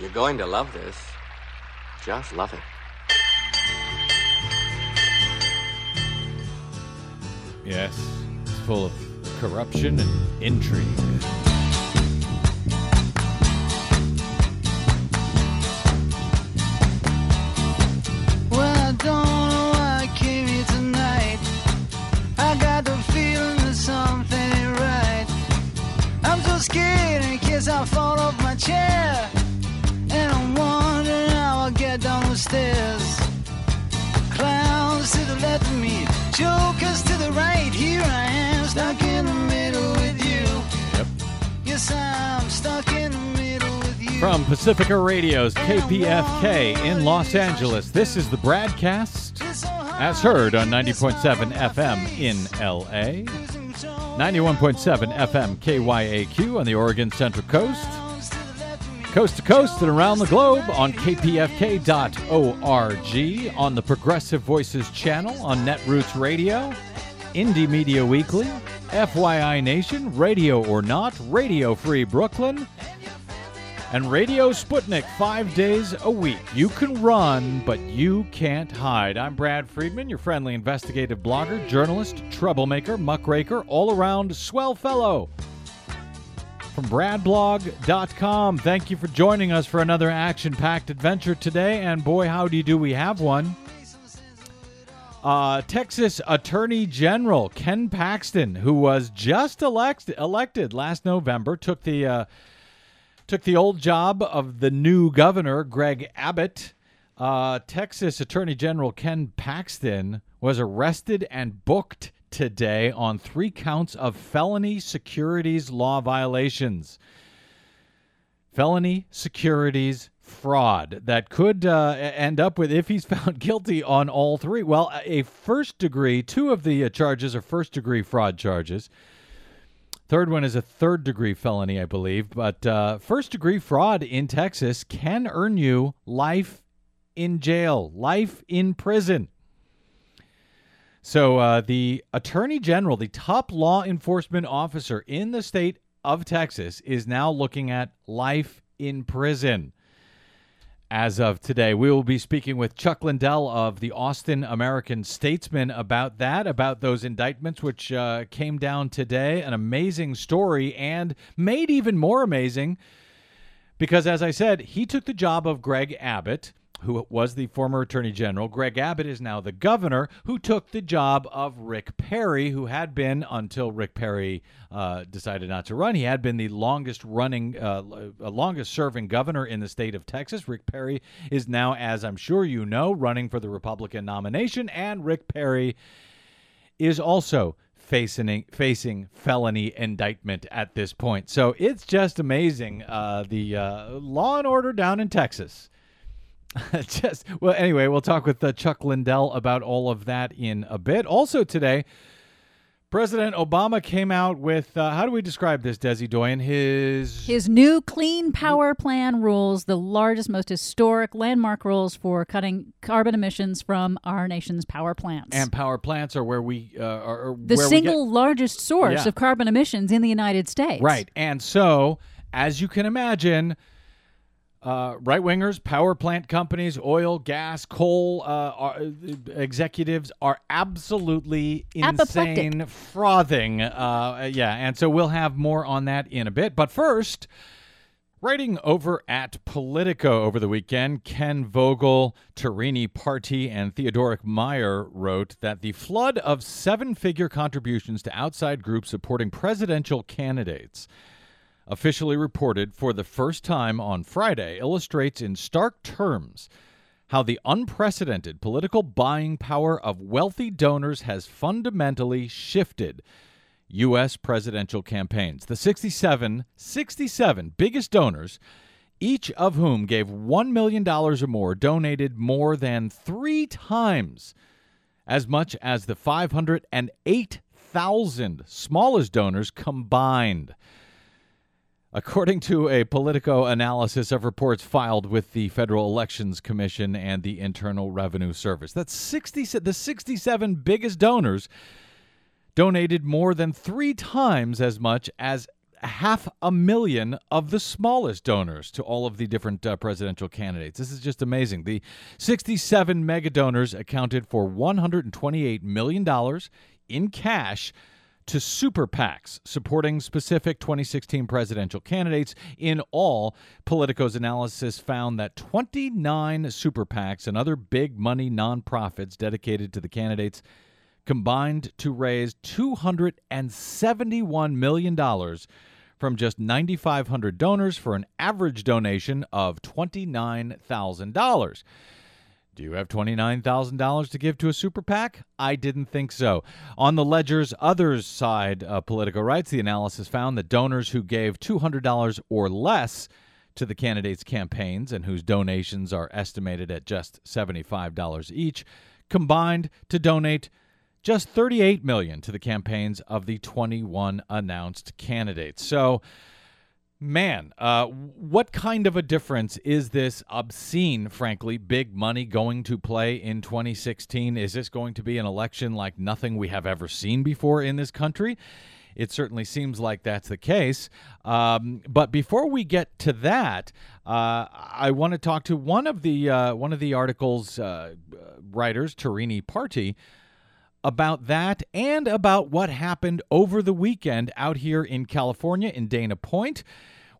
You're going to love this. Just love it. Yes, it's full of corruption and intrigue. From Pacifica Radio's KPFK in Los Angeles, this is the BradCast as heard on 90.7 FM in LA, 91.7 FM KYAQ on the Oregon Central Coast, coast to coast and around the globe on kpfk.org, on the Progressive Voices channel on Netroots Radio, Indie Media Weekly, FYI Nation, Radio or Not, Radio Free Brooklyn, and Radio Sputnik five days a week. You can run, but you can't hide. I'm Brad Friedman, your friendly investigative blogger, journalist, troublemaker, muckraker, all around swell fellow. From bradblog.com, thank you for joining us for another action packed adventure today. And boy, howdy do we have one. Uh, Texas Attorney General Ken Paxton, who was just elect- elected last November, took the uh, took the old job of the new governor, Greg Abbott. Uh, Texas Attorney General Ken Paxton was arrested and booked today on three counts of felony securities law violations. Felony securities fraud that could uh, end up with, if he's found guilty on all three, well, a first degree, two of the uh, charges are first degree fraud charges. Third one is a third degree felony, I believe. But uh, first degree fraud in Texas can earn you life in jail, life in prison. So uh, the attorney general, the top law enforcement officer in the state of Texas, is now looking at life in prison. As of today, we will be speaking with Chuck Lindell of the Austin American Statesman about that, about those indictments which uh, came down today. An amazing story, and made even more amazing because, as I said, he took the job of Greg Abbott, who was the former Attorney General. Greg Abbott is now the governor, who took the job of Rick Perry, who had been, until Rick Perry uh, decided not to run, he had been the longest running, uh, longest serving governor in the state of Texas. Rick Perry is now, as I'm sure you know, running for the Republican nomination, and Rick Perry is also facing facing felony indictment at this point. So it's just amazing uh, the uh, law and order down in Texas. just well, anyway, we'll talk with uh, Chuck Lindell about all of that in a bit. Also today, President Obama came out with uh, how do we describe this, Desi Doyen? His His new clean power plan rules, the largest, most historic landmark rules for cutting carbon emissions from our nation's power plants. and power plants are where we uh, are the single get- largest source Yeah. of carbon emissions in the United States. Right. And so, as you can imagine, uh, right wingers, power plant companies, oil, gas, coal uh, are, executives are absolutely Apoplectic. insane, frothing. Uh, yeah. And so we'll have more on that in a bit. But first, Writing over at Politico over the weekend, Ken Vogel, Tarini Parti, and Theodoric Meyer wrote that the flood of seven figure contributions to outside groups supporting presidential candidates, officially reported for the first time on Friday, illustrates in stark terms how the unprecedented political buying power of wealthy donors has fundamentally shifted U.S. presidential campaigns. The 67, 67 biggest donors, each of whom gave $1 million or more, donated more than three times as much as the 508,000 smallest donors combined. According to a Politico analysis of reports filed with the Federal Elections Commission and the Internal Revenue Service, that's 60, the 67 biggest donors donated more than three times as much as half a million of the smallest donors to all of the different uh, presidential candidates. This is just amazing. The 67 mega donors accounted for $128 million in cash to super PACs supporting specific 2016 presidential candidates. In all, Politico's analysis found that 29 super PACs and other big money nonprofits dedicated to the candidates combined to raise $271 million from just 9,500 donors for an average donation of $29,000. Do you have $29,000 to give to a super PAC? I didn't think so. On the ledger's other side, uh, Politico writes, the analysis found that donors who gave $200 or less to the candidates' campaigns and whose donations are estimated at just $75 each combined to donate just 38 million to the campaigns of the 21 announced candidates. So, man, uh, what kind of a difference is this obscene, frankly, big money going to play in 2016? Is this going to be an election like nothing we have ever seen before in this country? It certainly seems like that's the case. Um, but before we get to that, uh, I want to talk to one of the uh, one of the article's uh, writers, Tarini Parti about that and about what happened over the weekend out here in California in Dana Point,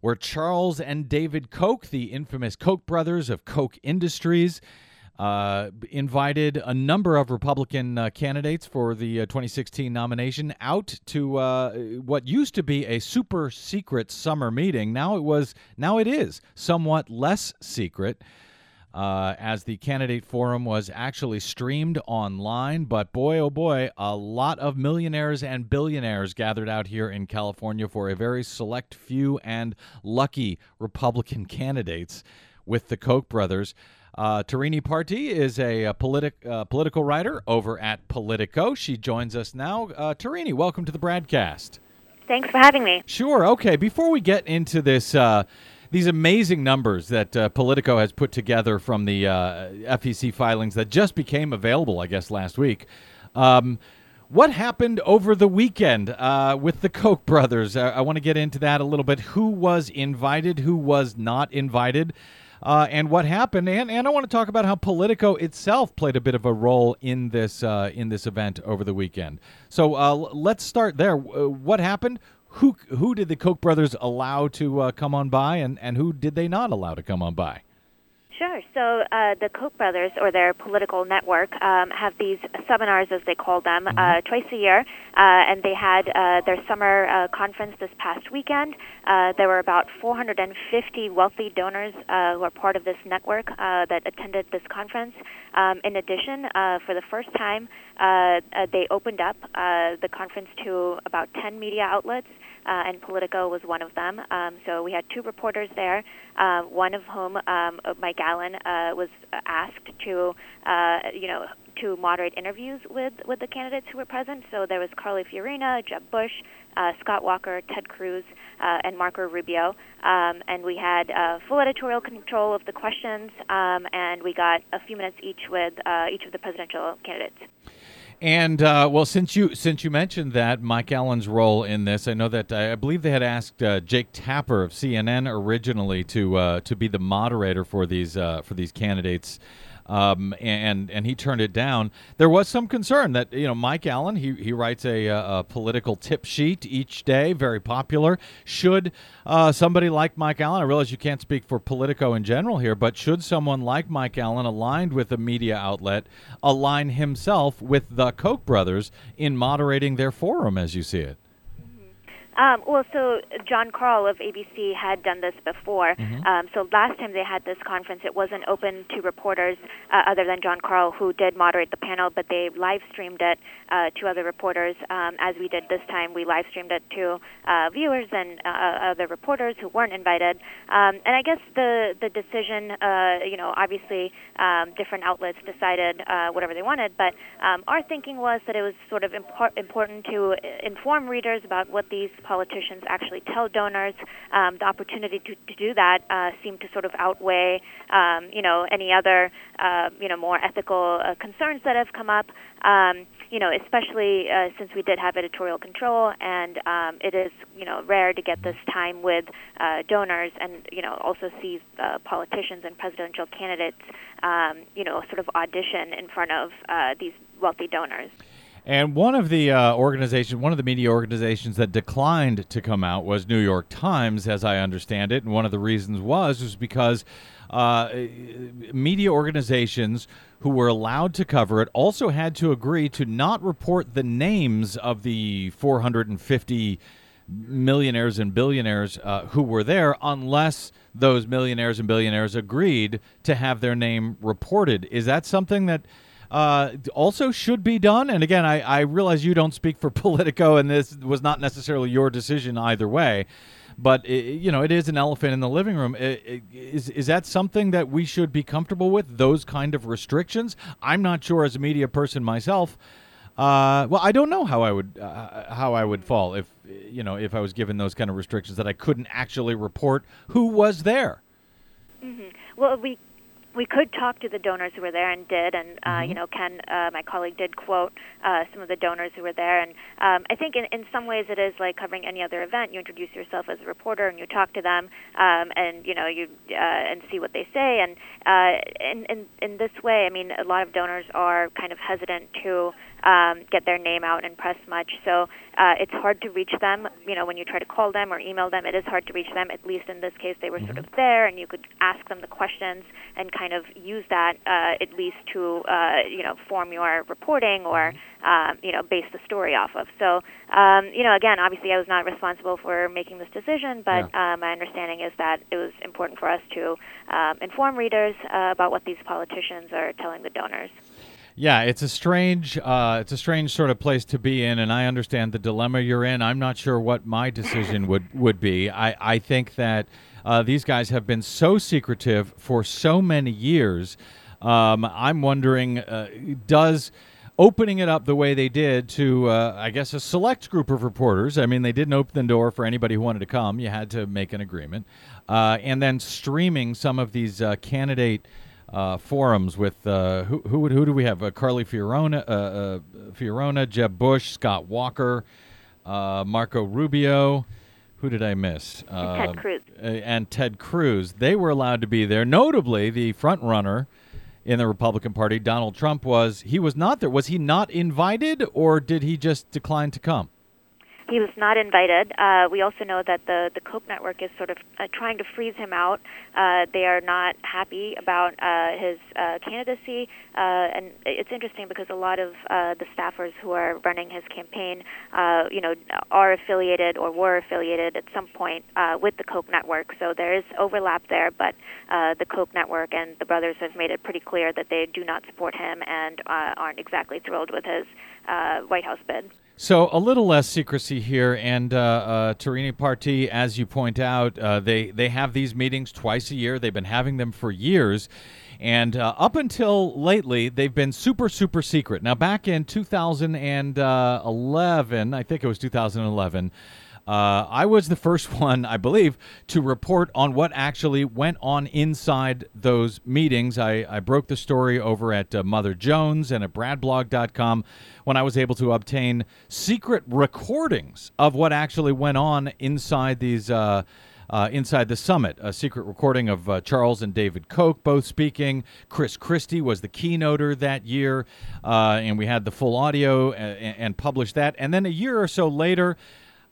where Charles and David Koch, the infamous Koch brothers of Koch Industries, uh, invited a number of Republican uh, candidates for the uh, 2016 nomination out to uh, what used to be a super secret summer meeting. Now it was, now it is somewhat less secret uh, as the candidate forum was actually streamed online. But boy, oh boy, a lot of millionaires and billionaires gathered out here in California for a very select few and lucky Republican candidates with the Koch brothers. Uh, Tarini Parti is a, a politic, uh, political writer over at Politico. She joins us now. Uh, Tarini, welcome to the BradCast. Thanks for having me. Sure. Okay. Before we get into this uh, these amazing numbers that uh, Politico has put together from the uh, FEC filings that just became available, I guess, last week. Um, what happened over the weekend uh, with the Koch brothers? Uh, I want to get into that a little bit. Who was invited? Who was not invited? Uh, and what happened? And, and I want to talk about how Politico itself played a bit of a role in this uh, in this event over the weekend. So uh, let's start there. What happened? Who who did the Koch brothers allow to uh, come on by, and, and who did they not allow to come on by? Sure. So uh, the Koch brothers, or their political network, um, have these seminars, as they call them, mm-hmm. uh, twice a year, uh, and they had uh, their summer uh, conference this past weekend. Uh, there were about 450 wealthy donors who are part of this network that attended this conference. Um, in addition, for the first time, they opened up the conference to about 10 media outlets uh, and Politico was one of them. Um, so we had two reporters there, uh, one of whom, um, Mike Allen, uh, was asked to, uh, you know, to moderate interviews with, with the candidates who were present. So there was Carly Fiorina, Jeb Bush, uh, Scott Walker, Ted Cruz, uh, and Marco Rubio. Um, and we had uh, full editorial control of the questions, um, and we got a few minutes each with uh, each of the presidential candidates. And uh, well, since you since you mentioned that Mike Allen's role in this, I know that I believe they had asked uh, Jake Tapper of CNN originally to uh, to be the moderator for these uh, for these candidates um, and and he turned it down. There was some concern that you know Mike Allen he he writes a, a political tip sheet each day, very popular. Should uh, somebody like Mike Allen, I realize you can't speak for Politico in general here, but should someone like Mike Allen, aligned with a media outlet, align himself with the Koch brothers in moderating their forum, as you see it? Um, well, so Jon Karl of ABC had done this before. Mm-hmm. Um, so last time they had this conference, it wasn't open to reporters uh, other than Jon Karl, who did moderate the panel, but they live streamed it uh, to other reporters. Um, as we did this time, we live streamed it to uh, viewers and uh, uh, other reporters who weren't invited. Um, and I guess the the decision, uh, you know, obviously um, different outlets decided whatever they wanted, but um, our thinking was that it was sort of impor- important to inform readers about what these politicians actually tell donors. Um, the opportunity to, to do that uh, seemed to sort of outweigh, um, you know, any other, uh, you know, more ethical uh, concerns that have come up. Um, you know, especially uh, since we did have editorial control, and um, it is, you know, rare to get this time with uh, donors, and you know, also see uh, politicians and presidential candidates, um, you know, sort of audition in front of uh, these wealthy donors. And one of the uh, organizations, one of the media organizations that declined to come out was New York Times, as I understand it. And one of the reasons was was because uh, media organizations who were allowed to cover it also had to agree to not report the names of the 450 millionaires and billionaires uh, who were there unless those millionaires and billionaires agreed to have their name reported. Is that something that uh, also should be done. And again, I, I realize you don't speak for Politico, and this was not necessarily your decision either way. But it, you know, it is an elephant in the living room. Is is that something that we should be comfortable with? Those kind of restrictions? I'm not sure as a media person myself. Uh, well, I don't know how I would uh, how I would fall if you know if I was given those kind of restrictions that I couldn't actually report who was there. Mm-hmm. Well, we we could talk to the donors who were there and did, and uh, Mm-hmm. you know, Ken, uh, my colleague, did quote uh, some of the donors who were there, and um, I think in, in some ways it is like covering any other event. You introduce yourself as a reporter and you talk to them, um, and you know, you uh, and see what they say, and uh, in, in in this way, I mean, a lot of donors are kind of hesitant to um, get their name out in press much, so uh, it's hard to reach them. You know, when you try to call them or email them, it is hard to reach them. At least in this case, they were sort of there, and you could ask them the questions and kind of use that uh, at least to uh, you know form your reporting or um, you know base the story off of. So um, you know, again, obviously, I was not responsible for making this decision, but uh, my understanding is that it was important for us to um, inform readers uh, about what these politicians are telling the donors. Yeah, it's a strange, uh, it's a strange sort of place to be in, and I understand the dilemma you're in. I'm not sure what my decision would would be. I I think that uh, these guys have been so secretive for so many years. Um, I'm wondering, uh, does opening it up the way they did to, uh, I guess, a select group of reporters. I mean, they didn't open the door for anybody who wanted to come. You had to make an agreement, uh, and then streaming some of these uh, candidate uh, forums with uh, who who would- who do we have? Uh, Carly Fiorona, uh, uh, Fiorona, Jeb Bush, Scott Walker, uh, Marco Rubio. Who did I miss? Ted Um, Cruz. uh, and Ted Cruz. They were allowed to be there. Notably, the front runner in the Republican Party, Donald Trump, was he was not there. Was he not invited, or did he just decline to come? He was not invited. Uh, we also know that the the Koch Network is sort of uh, trying to freeze him out. Uh, they are not happy about uh, his uh, candidacy, uh, and it's interesting because a lot of uh, the staffers who are running his campaign, uh, you know, are affiliated or were affiliated at some point uh, with the Koch Network. So there is overlap there, but uh, the Koch Network and the brothers have made it pretty clear that they do not support him and uh, aren't exactly thrilled with his uh, White House bid. So a little less secrecy here, and uh, uh, Tarini Parti, as you point out, uh, they they have these meetings twice a year. They've been having them for years, and uh, up until lately, they've been super super secret. Now, back in 2011, I think it was 2011. Uh, I was the first one, I believe, to report on what actually went on inside those meetings. I, I broke the story over at uh, Mother Jones and at bradblog.com when I was able to obtain secret recordings of what actually went on inside these. Uh, uh, inside the summit, a secret recording of uh, Charles and David Koch both speaking. Chris Christie was the keynoter that year, uh, and we had the full audio and, and published that. And then a year or so later,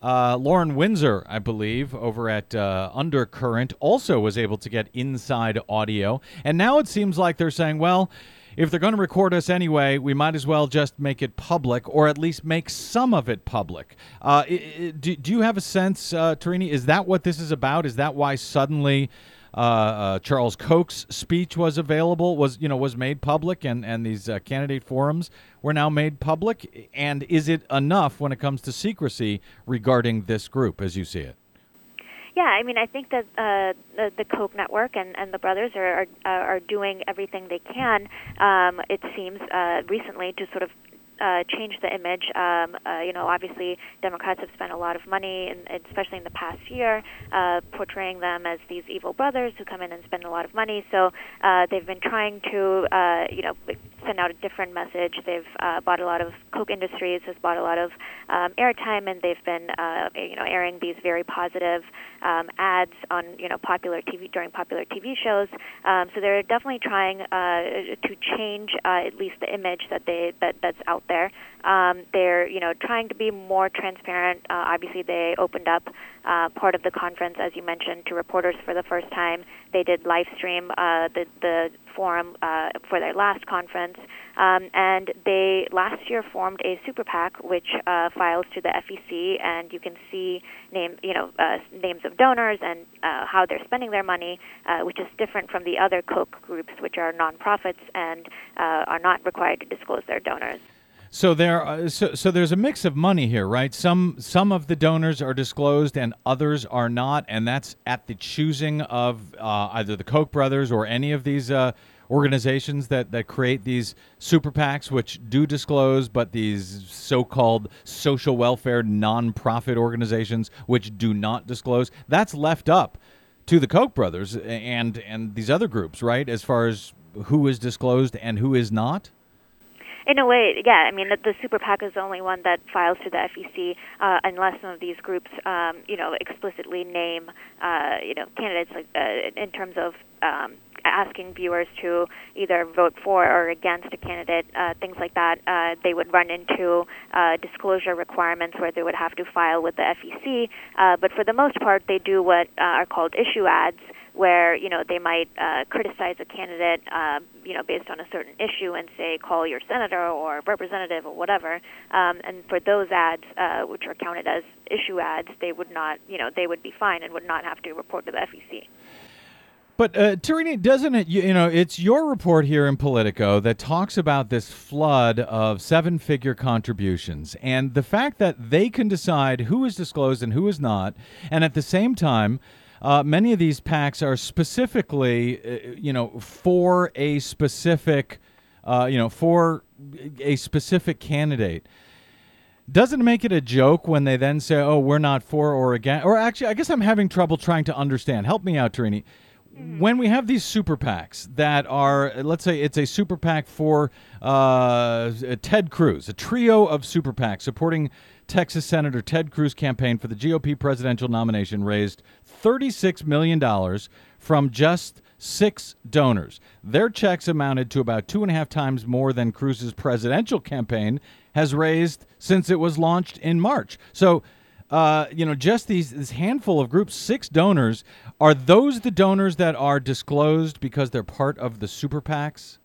uh, Lauren Windsor, I believe, over at uh, Undercurrent, also was able to get inside audio. And now it seems like they're saying, well, if they're going to record us anyway, we might as well just make it public, or at least make some of it public. Uh, do, do you have a sense, uh, Tarini? Is that what this is about? Is that why suddenly uh, uh, Charles Koch's speech was available, was you know was made public, and and these uh, candidate forums were now made public? And is it enough when it comes to secrecy regarding this group, as you see it? Yeah, I mean, I think that uh, the, the Koch Network and, and the brothers are, are are doing everything they can. Um, it seems uh, recently to sort of uh, change the image. Um, uh, you know, obviously, Democrats have spent a lot of money, in, especially in the past year, uh, portraying them as these evil brothers who come in and spend a lot of money. So uh, they've been trying to, uh, you know, send out a different message. They've uh, bought a lot of Koch Industries has bought a lot of um, airtime, and they've been, uh, you know, airing these very positive um, ads on, you know, popular TV during popular TV shows. Um, so they're definitely trying uh, to change uh, at least the image that they that that's out there. Um, they're, you know, trying to be more transparent. Uh, obviously, they opened up uh, part of the conference, as you mentioned, to reporters for the first time. They did live stream uh, the the forum uh, for their last conference, um, and they last year formed a super PAC, which uh, files to the FEC, and you can see name you know uh, names of donors and uh, how they're spending their money, uh, which is different from the other Koch groups, which are nonprofits and uh, are not required to disclose their donors. So there, uh, so, so there's a mix of money here, right? Some some of the donors are disclosed and others are not, and that's at the choosing of uh, either the Koch brothers or any of these uh, organizations that that create these super PACs, which do disclose, but these so-called social welfare nonprofit organizations, which do not disclose, that's left up to the Koch brothers and and these other groups, right? As far as who is disclosed and who is not. In a way, yeah. I mean, the, the super PAC is the only one that files to the FEC, uh, unless some of these groups, um, you know, explicitly name, uh, you know, candidates like, uh, in terms of um, asking viewers to either vote for or against a candidate, uh, things like that. Uh, they would run into uh, disclosure requirements where they would have to file with the FEC. Uh, but for the most part, they do what uh, are called issue ads where you know they might uh, criticize a candidate, uh, you know, based on a certain issue, and say call your senator or representative or whatever. Um, and for those ads, uh, which are counted as issue ads, they would not, you know, they would be fine and would not have to report to the FEC. But uh, Tarini, doesn't it? You, you, know, it's your report here in Politico that talks about this flood of seven-figure contributions and the fact that they can decide who is disclosed and who is not, and at the same time uh, many of these packs are specifically, uh, you know, for a specific, uh, you know, for a specific candidate. Doesn't make it a joke when they then say, "Oh, we're not for or against"? Or actually, I guess I'm having trouble trying to understand. Help me out, Tarini. When we have these super PACs that are, let's say it's a super PAC for uh, Ted Cruz, a trio of super PACs supporting Texas Senator Ted Cruz campaign for the GOP presidential nomination raised $36 million from just six donors. Their checks amounted to about two and a half times more than Cruz's presidential campaign has raised since it was launched in March. So, uh, you know, just these this handful of groups, six donors, are those the donors that are disclosed because they're part of the super PACs?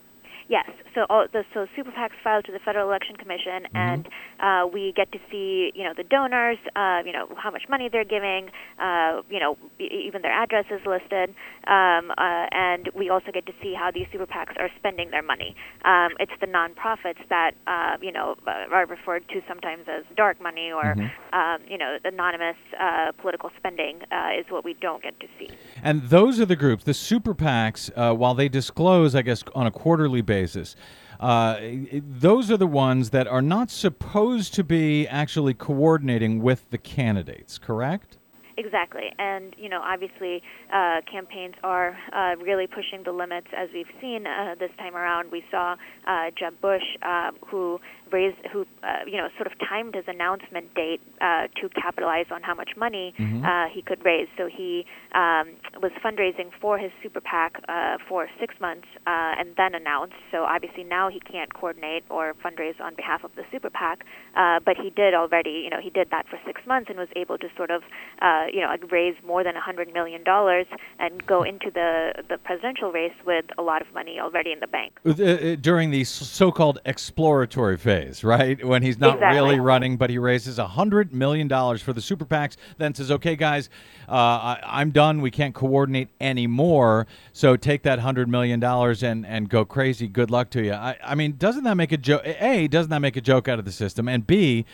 Yes. So all the so super PACs file to the Federal Election Commission, mm-hmm. and uh, we get to see you know the donors, uh, you know how much money they're giving, uh, you know even their address is listed, um, uh, and we also get to see how these super PACs are spending their money. Um, it's the nonprofits that uh, you know uh, are referred to sometimes as dark money or mm-hmm. um, you know anonymous uh, political spending uh, is what we don't get to see. And those are the groups, the super PACs, uh, while they disclose, I guess, on a quarterly basis. Uh, those are the ones that are not supposed to be actually coordinating with the candidates, correct? Exactly, and you know, obviously, uh, campaigns are uh, really pushing the limits. As we've seen uh, this time around, we saw uh, Jeb Bush, uh, who raised, who uh, you know, sort of timed his announcement date uh, to capitalize on how much money mm-hmm. uh, he could raise. So he um, was fundraising for his super PAC uh, for six months uh, and then announced. So obviously now he can't coordinate or fundraise on behalf of the super PAC, uh, but he did already. You know, he did that for six months and was able to sort of, uh, you know, raise more than a hundred million dollars and go into the the presidential race with a lot of money already in the bank. Uh, uh, during the so-called exploratory phase days, right? When he's not exactly. really running, but he raises a hundred million dollars for the super PACs. Then says, "Okay, guys, uh, I, am done. We can't coordinate anymore. So take that hundred million dollars and and go crazy. Good luck to you." I, I mean, doesn't that make a joke? A, doesn't that make a joke out of the system? And B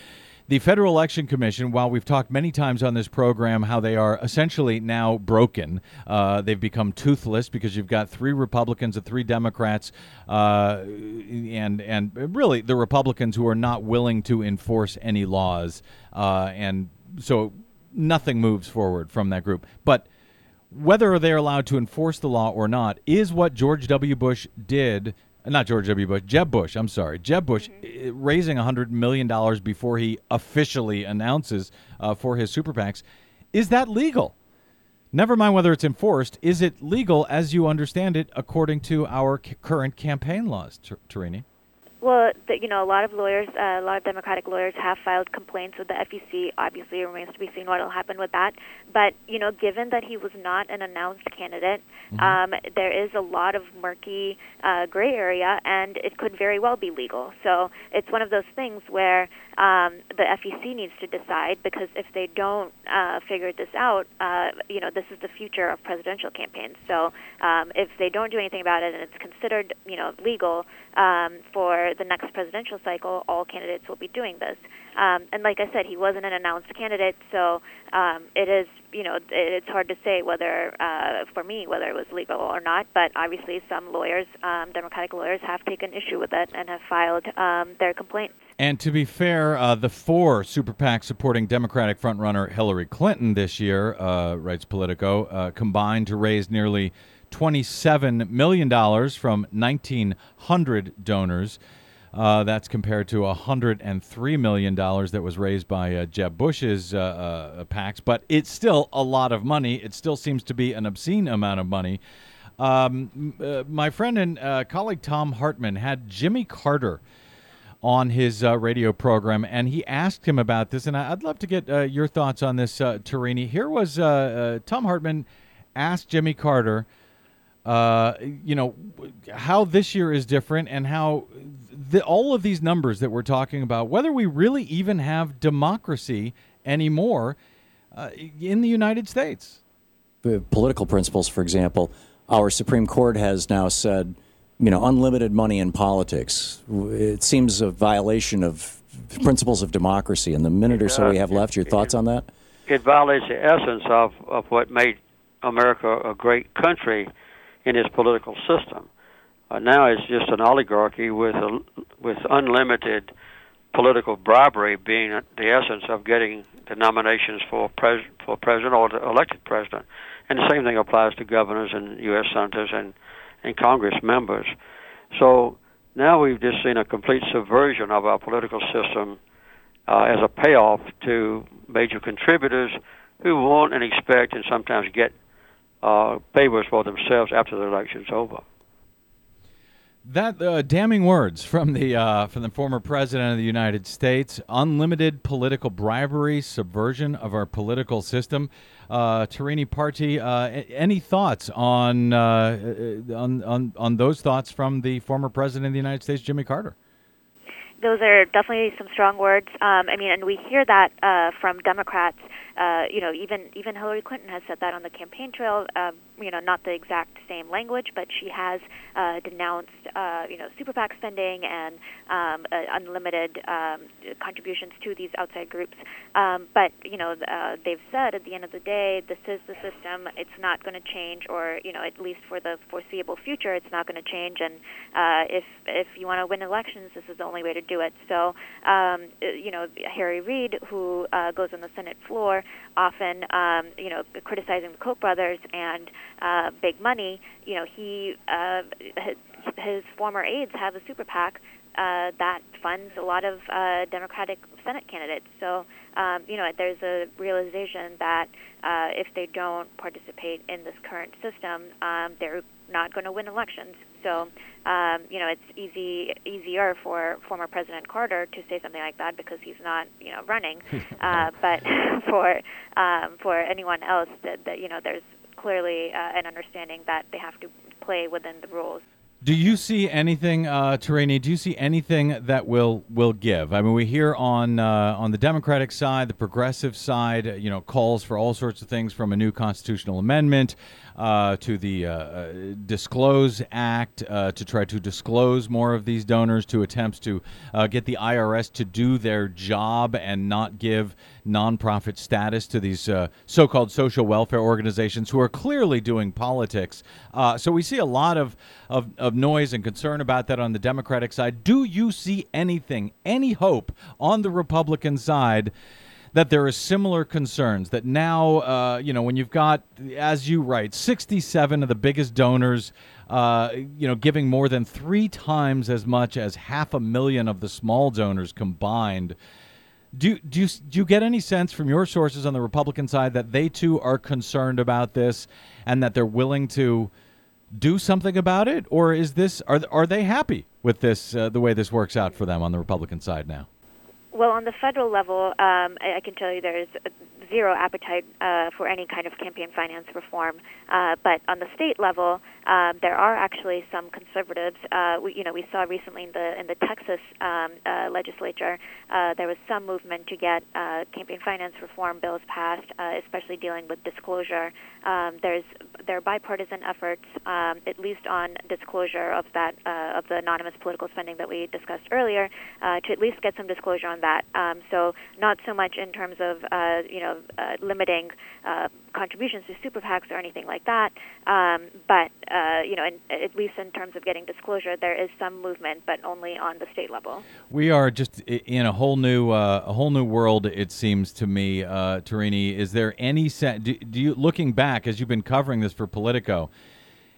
the Federal Election Commission, while we've talked many times on this program how they are essentially now broken, uh, they've become toothless because you've got three Republicans and three Democrats, uh, and and really the Republicans who are not willing to enforce any laws, uh, and so nothing moves forward from that group. But whether they're allowed to enforce the law or not is what George W. Bush did not George W. Bush, Jeb Bush. I'm sorry, Jeb Bush, mm-hmm. raising hundred million dollars before he officially announces uh, for his super PACs. Is that legal? Never mind whether it's enforced. Is it legal as you understand it, according to our c- current campaign laws, Tarini? Well, the, you know, a lot of lawyers, uh, a lot of Democratic lawyers have filed complaints with the FEC. Obviously, it remains to be seen what will happen with that. But you know, given that he was not an announced candidate, mm-hmm. um, there is a lot of murky uh, gray area, and it could very well be legal. So it's one of those things where um, the FEC needs to decide because if they don't uh, figure this out, uh, you know, this is the future of presidential campaigns. So um, if they don't do anything about it and it's considered, you know, legal um, for the next presidential cycle, all candidates will be doing this. Um, and like I said, he wasn't an announced candidate, so um, it is, you know, it's hard to say whether, uh, for me, whether it was legal or not. But obviously, some lawyers, um, Democratic lawyers, have taken issue with it and have filed um, their complaints. And to be fair, uh, the four super PACs supporting Democratic frontrunner Hillary Clinton this year, uh, writes Politico, uh, combined to raise nearly $27 million from 1,900 donors. Uh, that's compared to $103 million that was raised by uh, Jeb Bush's uh, PACs. But it's still a lot of money. It still seems to be an obscene amount of money. Um, my friend and colleague Thom Hartmann had Jimmy Carter on his uh, radio program, and he asked him about this. And I'd love to get uh, your thoughts on this, uh, Tarini. Here was Thom Hartmann asked Jimmy Carter – uh, you know, how this year is different and how the, all of these numbers that we're talking about, whether we really even have democracy anymore uh, in the United States. The political principles, for example, our Supreme Court has now said, you know, unlimited money in politics. It seems a violation of principles of democracy. In the minute or so we have left, your thoughts on that? It violates the essence of, of what made America a great country in its political system. Uh, now it's just an oligarchy with a, with unlimited political bribery being the essence of getting the nominations for pres- for president or the elected president. And the same thing applies to governors and U.S. senators and and Congress members. So now we've just seen a complete subversion of our political system uh, as a payoff to major contributors who want and expect and sometimes get uh, favors for themselves after the election's over. That uh, damning words from the uh, from the former president of the United States: unlimited political bribery, subversion of our political system. Uh, Tarini Parti, uh, any thoughts on, uh, on on on those thoughts from the former president of the United States, Jimmy Carter? Those are definitely some strong words. Um, I mean, and we hear that uh, from Democrats uh, you know, even even Hillary Clinton has said that on the campaign trail. Uh, you know, not the exact same language, but she has uh, denounced, uh, you know, super PAC spending and um, uh, unlimited um, contributions to these outside groups. Um, but you know, uh, they've said at the end of the day, this is the system. It's not going to change, or you know, at least for the foreseeable future, it's not going to change. And uh, if if you want to win elections, this is the only way to do it. So, um, you know, Harry Reid, who uh, goes on the Senate floor often, um, you know, criticizing the Koch brothers and uh, big money. You know, he uh, his, his former aides have a super PAC uh, that funds a lot of uh, Democratic Senate candidates. So, um, you know, there's a realization that uh, if they don't participate in this current system, um, they're not going to win elections. So, um, you know, it's easy easier for former President Carter to say something like that because he's not, you know, running. uh, but for um, for anyone else, that, that you know, there's clearly uh, an understanding that they have to play within the rules. Do you see anything, uh? Do you see anything that will will give? I mean, we hear on uh, on the Democratic side, the progressive side, you know, calls for all sorts of things from a new constitutional amendment uh, to the uh, uh, Disclose Act uh, to try to disclose more of these donors, to attempts to uh, get the IRS to do their job and not give nonprofit status to these uh, so called social welfare organizations who are clearly doing politics. so we see a lot of, of, of noise and concern about that on the Democratic side. Do you see anything, any hope on the Republican side? that there are similar concerns that now, uh, you know, when you've got, as you write, 67 of the biggest donors, uh, you know, giving more than three times as much as half a million of the small donors combined. Do, do, you, do you get any sense from your sources on the Republican side that they too are concerned about this and that they're willing to do something about it? Or is this, are, are they happy with this, uh, the way this works out for them on the Republican side now? Well, on the federal level, um, I, I can tell you there's zero appetite uh, for any kind of campaign finance reform. Uh, but on the state level, um, there are actually some conservatives. Uh, we, you know, we saw recently in the in the Texas um, uh, legislature uh, there was some movement to get uh, campaign finance reform bills passed, uh, especially dealing with disclosure. Um, there's there are bipartisan efforts, um, at least on disclosure of that uh, of the anonymous political spending that we discussed earlier, uh, to at least get some disclosure on that. Um, so not so much in terms of uh, you know uh, limiting uh, contributions to super PACs or anything like that. Um, but uh, you know, in, at least in terms of getting disclosure, there is some movement, but only on the state level. We are just in a whole new uh, a whole new world. It seems to me, uh, Tarini. Is there any set? Do, do you looking back as you've been covering this for Politico?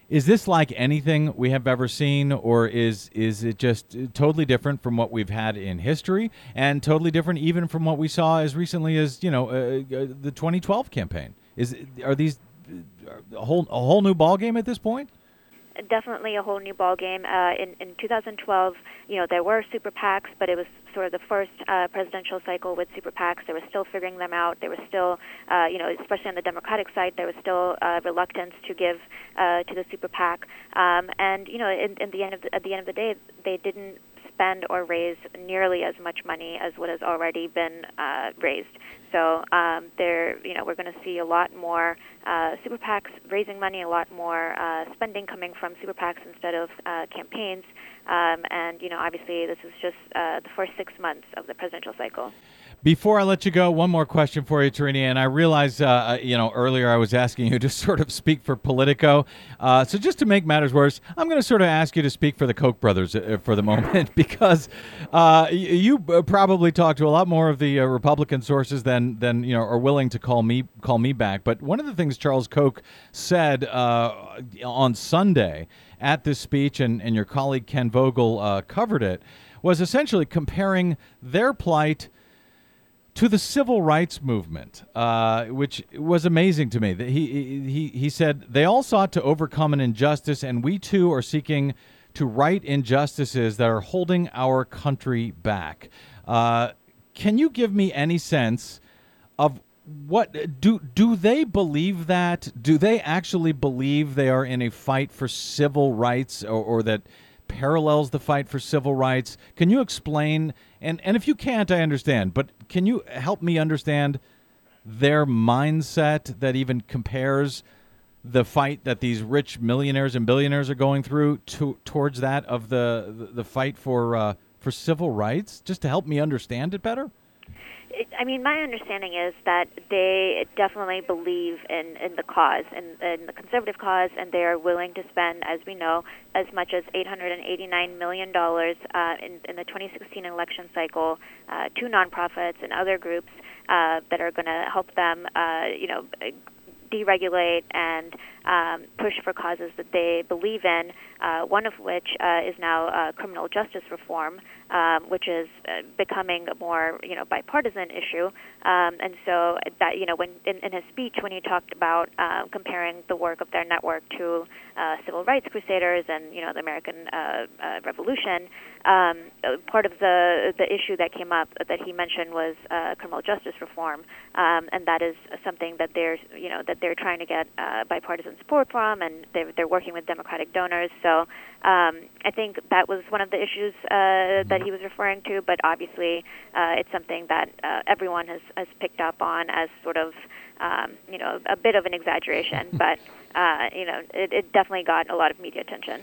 Is this like anything we have ever seen, or is is it just totally different from what we've had in history, and totally different even from what we saw as recently as you know uh, uh the 2012 campaign? Is are these a whole a whole new ball game at this point? Definitely a whole new ball game. Uh, in in 2012, you know there were super PACs, but it was sort of the first uh, presidential cycle with super PACs. They were still figuring them out. They were still, uh, you know, especially on the Democratic side, there was still uh, reluctance to give uh, to the super PAC. Um, and you know, in, in the end of the, at the end of the day, they didn't spend or raise nearly as much money as what has already been uh, raised. So um, there, you know, we're going to see a lot more uh, super PACs raising money, a lot more uh, spending coming from super PACs instead of uh, campaigns. Um, and you know, obviously, this is just uh, the first six months of the presidential cycle. Before I let you go, one more question for you, Tarini. And I realize, uh, uh, you know, earlier I was asking you to sort of speak for Politico. Uh, so just to make matters worse, I'm going to sort of ask you to speak for the Koch brothers uh, for the moment because uh, you uh, probably talk to a lot more of the Republican sources than than you know are willing to call me call me back. But one of the things Charles Koch said on Sunday at this speech, and, and your colleague Ken Vogel covered it, was essentially comparing their plight to the civil rights movement, uh, which was amazing to me. That he, he, he said they all sought to overcome an injustice, and we too are seeking to right injustices that are holding our country back. Uh, can you give me any sense of what do do they believe that? Do they actually believe they are in a fight for civil rights, or, or that? parallels the fight for civil rights. Can you explain? And and if you can't, I understand. But can you help me understand their mindset that even compares the fight that these rich millionaires and billionaires are going through to, towards that of the the, the fight for uh, for civil rights? Just to help me understand it better. I mean, my understanding is that they definitely believe in, in the cause, in, in the conservative cause, and they are willing to spend, as we know, as much as $889 million uh, in, in the 2016 election cycle uh, to nonprofits and other groups uh, that are going to help them, uh, you know, deregulate and um, push for causes that they believe in, uh, one of which uh, is now uh, criminal justice reform, um, which is uh, becoming a more you know bipartisan issue. Um, and so that you know when in, in his speech when he talked about uh, comparing the work of their network to uh, civil rights crusaders and you know the American Revolution, um, part of the the issue that came up that he mentioned was criminal justice reform, um, and that is something that they're you know that they're trying to get bipartisan support from, and they're, they're working with Democratic donors. So um, I think that was one of the issues uh, that he was referring to. But obviously, uh, it's something that uh, everyone has, has picked up on as sort of um, you know a bit of an exaggeration. but uh, you know, it, it definitely got a lot of media attention.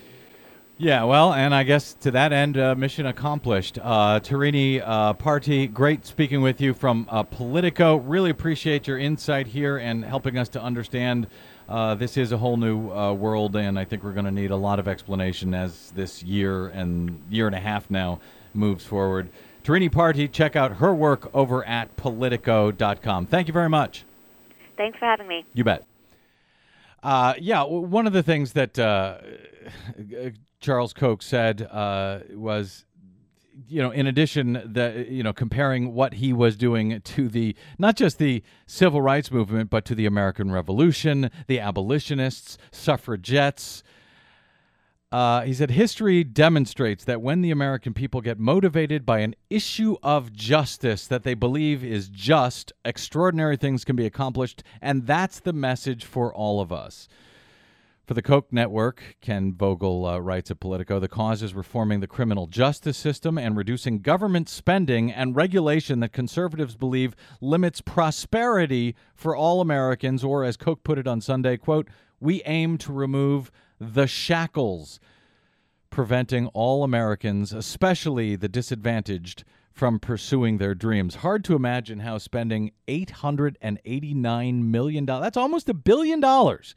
Yeah, well, and I guess to that end, uh, mission accomplished. Uh, Tarini uh, Parti, great speaking with you from uh, Politico. Really appreciate your insight here and helping us to understand uh, this is a whole new uh, world, and I think we're going to need a lot of explanation as this year and year and a half now moves forward. Tarini Parti, check out her work over at Politico.com. Thank you very much. Thanks for having me. You bet. Uh, yeah, one of the things that uh, Charles Koch said uh, was, you know, in addition, the you know, comparing what he was doing to the not just the civil rights movement, but to the American Revolution, the abolitionists, suffragettes. Uh, he said, history demonstrates that when the American people get motivated by an issue of justice that they believe is just, extraordinary things can be accomplished. And that's the message for all of us. For the Koch network, Ken Vogel uh, writes at Politico, the cause is reforming the criminal justice system and reducing government spending and regulation that conservatives believe limits prosperity for all Americans, or as Koch put it on Sunday, quote, we aim to remove the shackles preventing all Americans, especially the disadvantaged, from pursuing their dreams. Hard to imagine how spending $889 million, that's almost a billion dollars,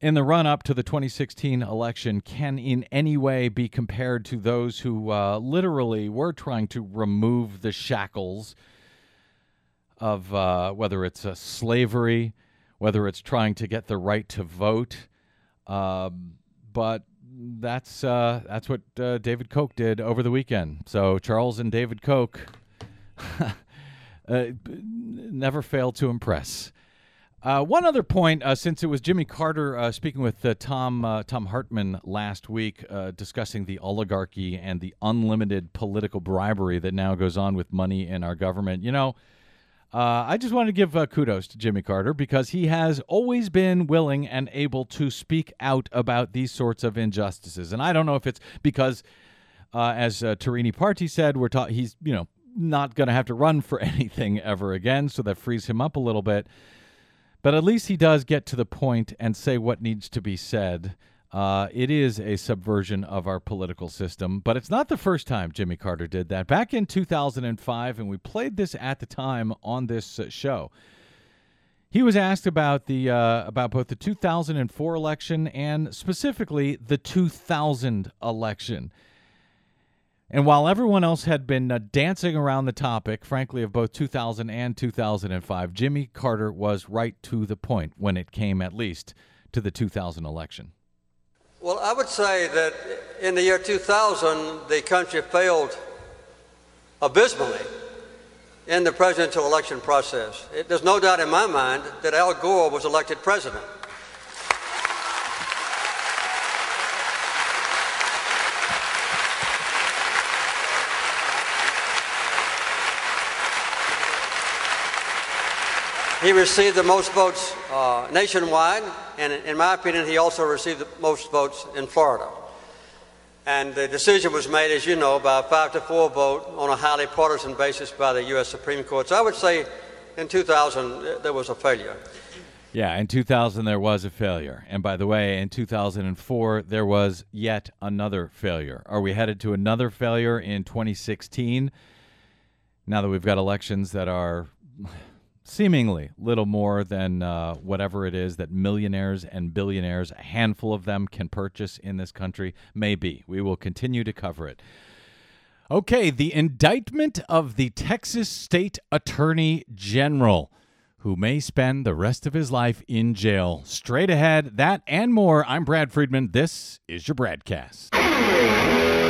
in the run up to the 2016 election can in any way be compared to those who uh, literally were trying to remove the shackles of uh, whether it's uh, slavery, whether it's trying to get the right to vote. Um, but that's uh, that's what uh, David Koch did over the weekend. So Charles and David Koch never fail to impress. Uh, one other point, uh, since it was Jimmy Carter uh, speaking with uh, Thom uh, Thom Hartmann last week, uh, discussing the oligarchy and the unlimited political bribery that now goes on with money in our government. You know, I just wanted to give kudos to Jimmy Carter because he has always been willing and able to speak out about these sorts of injustices. And I don't know if it's because, as uh, Tarini Parti said, we're ta- he's you know not going to have to run for anything ever again, so that frees him up a little bit. But at least he does get to the point and say what needs to be said. Uh, it is a subversion of our political system, but it's not the first time Jimmy Carter did that. Back in 2005, and we played this at the time on this uh, show. He was asked about the uh, about both the 2004 election and specifically the 2000 election. And while everyone else had been uh, dancing around the topic, frankly, of both 2000 and 2005, Jimmy Carter was right to the point when it came, at least, to the 2000 election. Well, I would say that in the year 2000, the country failed abysmally in the presidential election process. It, there's no doubt in my mind that Al Gore was elected president. He received the most votes uh, nationwide, and in my opinion, he also received the most votes in Florida. And the decision was made, as you know, by a five to four vote on a highly partisan basis by the U.S. Supreme Court. So I would say in 2000, there was a failure. Yeah, in 2000 there was a failure. And by the way, in 2004 there was yet another failure. Are we headed to another failure in 2016? Now that we've got elections that are seemingly little more than uh, whatever it is that millionaires and billionaires, a handful of them, can purchase in this country, maybe. We will continue to cover it. Okay, the indictment of the Texas State Attorney General, who may spend the rest of his life in jail. Straight ahead, that and more. I'm Brad Friedman. This is your BradCast.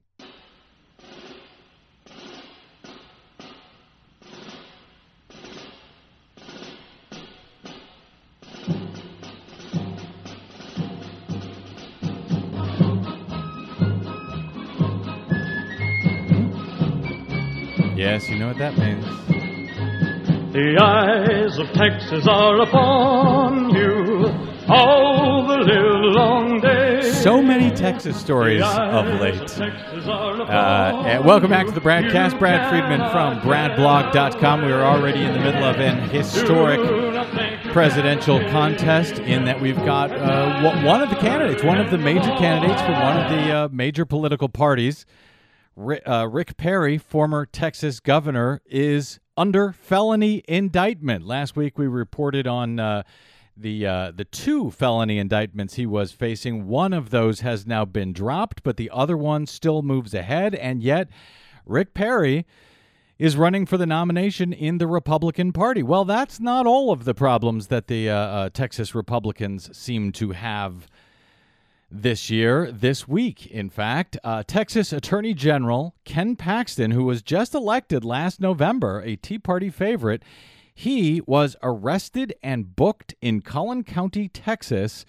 Yes, you know what that means. The eyes of Texas are upon you all the live long day. So many Texas stories of late. Uh, and welcome back to the BradCast. Brad Friedman from BradBlog.com. We are already in the middle of an historic presidential contest in that we've got uh, one of the candidates, one of the major candidates for one of the uh, major political parties. Rick, uh, Rick Perry, former Texas governor, is under felony indictment. Last week we reported on uh, the uh, the two felony indictments he was facing. One of those has now been dropped, but the other one still moves ahead. And yet, Rick Perry is running for the nomination in the Republican Party. Well, that's not all of the problems that the uh, uh, Texas Republicans seem to have this year, this week, in fact. Uh, Texas Attorney General Ken Paxton, who was just elected last November, a Tea Party favorite, he was arrested and booked in Collin County, Texas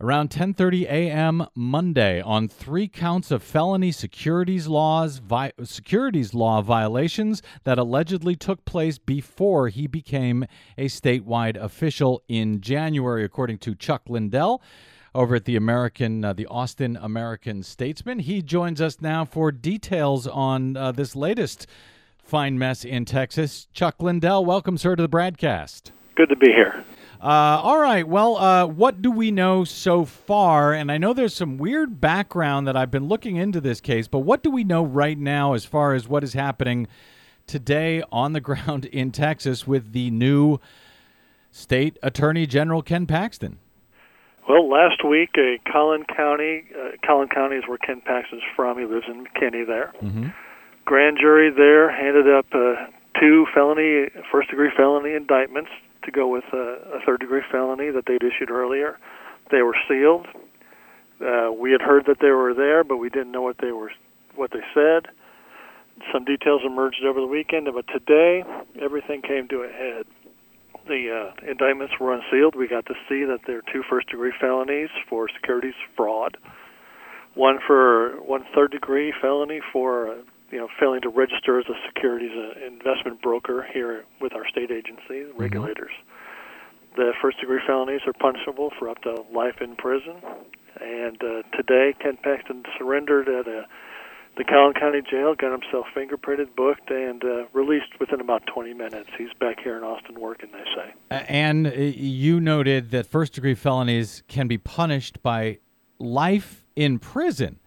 around 10:30 a.m. Monday on three counts of felony securities laws vi- securities law violations that allegedly took place before he became a statewide official in January according to Chuck Lindell over at the American, uh, the Austin American Statesman. He joins us now for details on uh, this latest fine mess in Texas. Chuck Lindell, welcome, sir, to the broadcast. Good to be here. Uh, all right. Well, uh, what do we know so far? And I know there's some weird background that I've been looking into this case, but what do we know right now as far as what is happening today on the ground in Texas with the new state attorney general Ken Paxton? Well, last week, a Collin County, uh, Collin County is where Ken Paxton's from. He lives in McKinney there. Mm-hmm. Grand jury there handed up uh, two felony, first degree felony indictments to go with uh, a third degree felony that they'd issued earlier. They were sealed. Uh, we had heard that they were there, but we didn't know what they were, what they said. Some details emerged over the weekend, but today everything came to a head the uh, indictments were unsealed, we got to see that there are two first degree felonies for securities fraud, one for one third degree felony for you know failing to register as a securities uh, investment broker here with our state agencies, regulators. The first degree felonies are punishable for up to life in prison. And uh, today, Ken Paxton surrendered at a the Collin County Jail, got himself fingerprinted, booked, and uh, released within about 20 minutes. He's back here in Austin working, they say. And uh, you noted that first degree felonies can be punished by life in prison.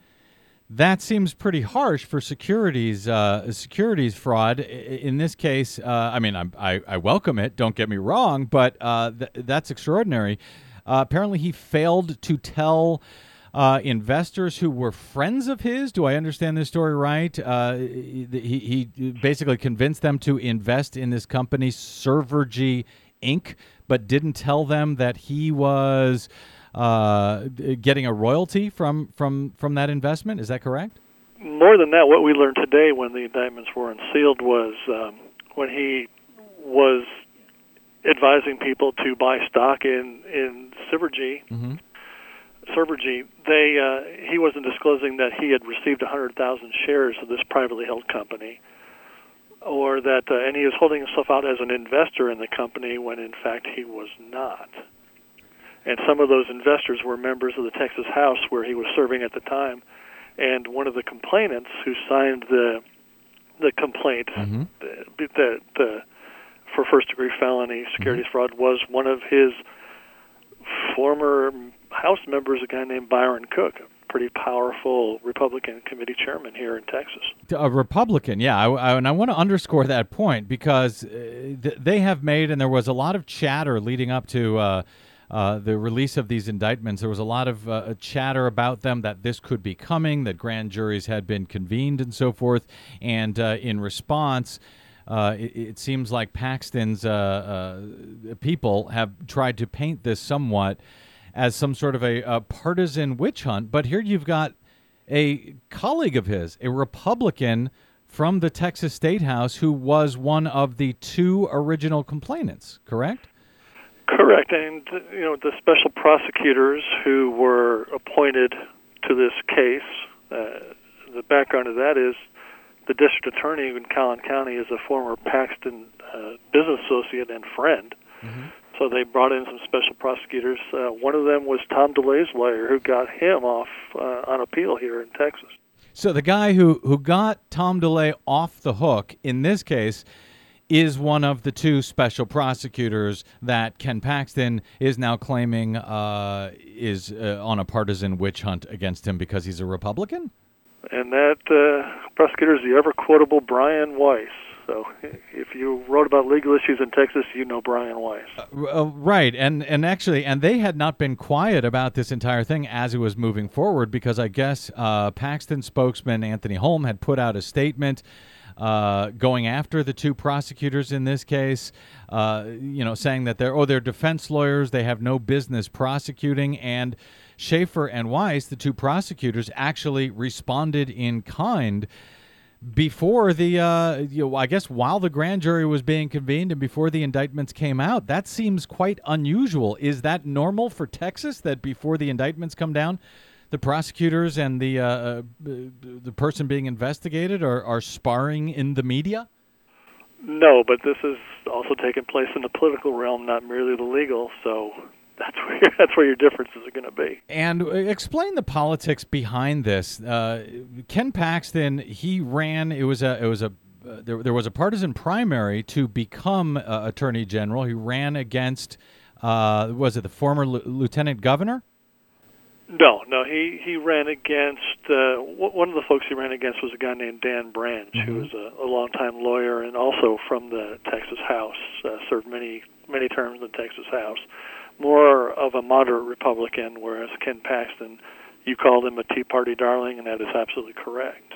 That seems pretty harsh for securities uh, securities fraud. In this case, uh, I mean, I, I, welcome it. Don't get me wrong, but uh, th- that's extraordinary. Uh, apparently, he failed to tell uh, investors who were friends of his. Do I understand this story right? Uh, he, he basically convinced them to invest in this company, Servergy Inc., but didn't tell them that he was uh, getting a royalty from, from, from that investment. Is that correct? More than that, what we learned today when the indictments were unsealed was um, when he was advising people to buy stock in in Servergy. Mm-hmm Servergy, they uh, he wasn't disclosing that he had received 100,000 shares of this privately held company, or that uh, and he was holding himself out as an investor in the company when in fact he was not. And some of those investors were members of the Texas House where he was serving at the time, and one of the complainants who signed the the complaint mm-hmm. the, the, the for first degree felony securities mm-hmm. fraud was one of his former House member is a guy named Byron Cook, a pretty powerful Republican committee chairman here in Texas. A Republican, yeah, I, I, and I want to underscore that point because uh, they have made, and there was a lot of chatter leading up to uh, uh, the release of these indictments. There was a lot of uh, chatter about them that this could be coming, that grand juries had been convened, and so forth. And uh, in response, uh, it, it, seems like Paxton's uh, uh, people have tried to paint this somewhat as some sort of a, a, partisan witch hunt. But here you've got a colleague of his, a Republican from the Texas State House, who was one of the two original complainants, correct? Correct. And, you know, the special prosecutors who were appointed to this case, uh, the background of that is the district attorney in Collin County is a former Paxton uh, business associate and friend. Mm-hmm. So they brought in some special prosecutors. Uh, one of them was Tom DeLay's lawyer, who got him off uh, on appeal here in Texas. So the guy who who got Tom DeLay off the hook in this case is one of the two special prosecutors that Ken Paxton is now claiming uh, is uh, on a partisan witch hunt against him because he's a Republican and that uh, prosecutor is the ever quotable Brian Wice. So if you wrote about legal issues in Texas, you know Brian Wice. Uh, uh, right, and and actually, and they had not been quiet about this entire thing as it was moving forward because I guess uh, Paxton spokesman Anthony Holm had put out a statement. Uh, going after the two prosecutors in this case, uh, you know, saying that they're oh they're defense lawyers, they have no business prosecuting, and Schaffer and Wice, the two prosecutors, actually responded in kind before the uh, you know, I guess while the grand jury was being convened and before the indictments came out. That seems quite unusual. Is that normal for Texas that before the indictments come down, the prosecutors and the uh, uh the person being investigated are, are sparring in the media? No, but this is also taking place in the political realm, not merely the legal. So that's where that's where your differences are going to be. And uh, explain the politics behind this. Uh, Ken Paxton, he ran. It was a it was a uh, there, there was a partisan primary to become uh, attorney general. He ran against uh, was it the former l- lieutenant governor? No, no. He he ran against uh, one of the folks he ran against was a guy named Dan Branch, mm-hmm. who was a, a longtime lawyer and also from the Texas House. served many many terms in the Texas House more of a moderate Republican, whereas Ken Paxton, you called him a Tea Party darling, and that is absolutely correct.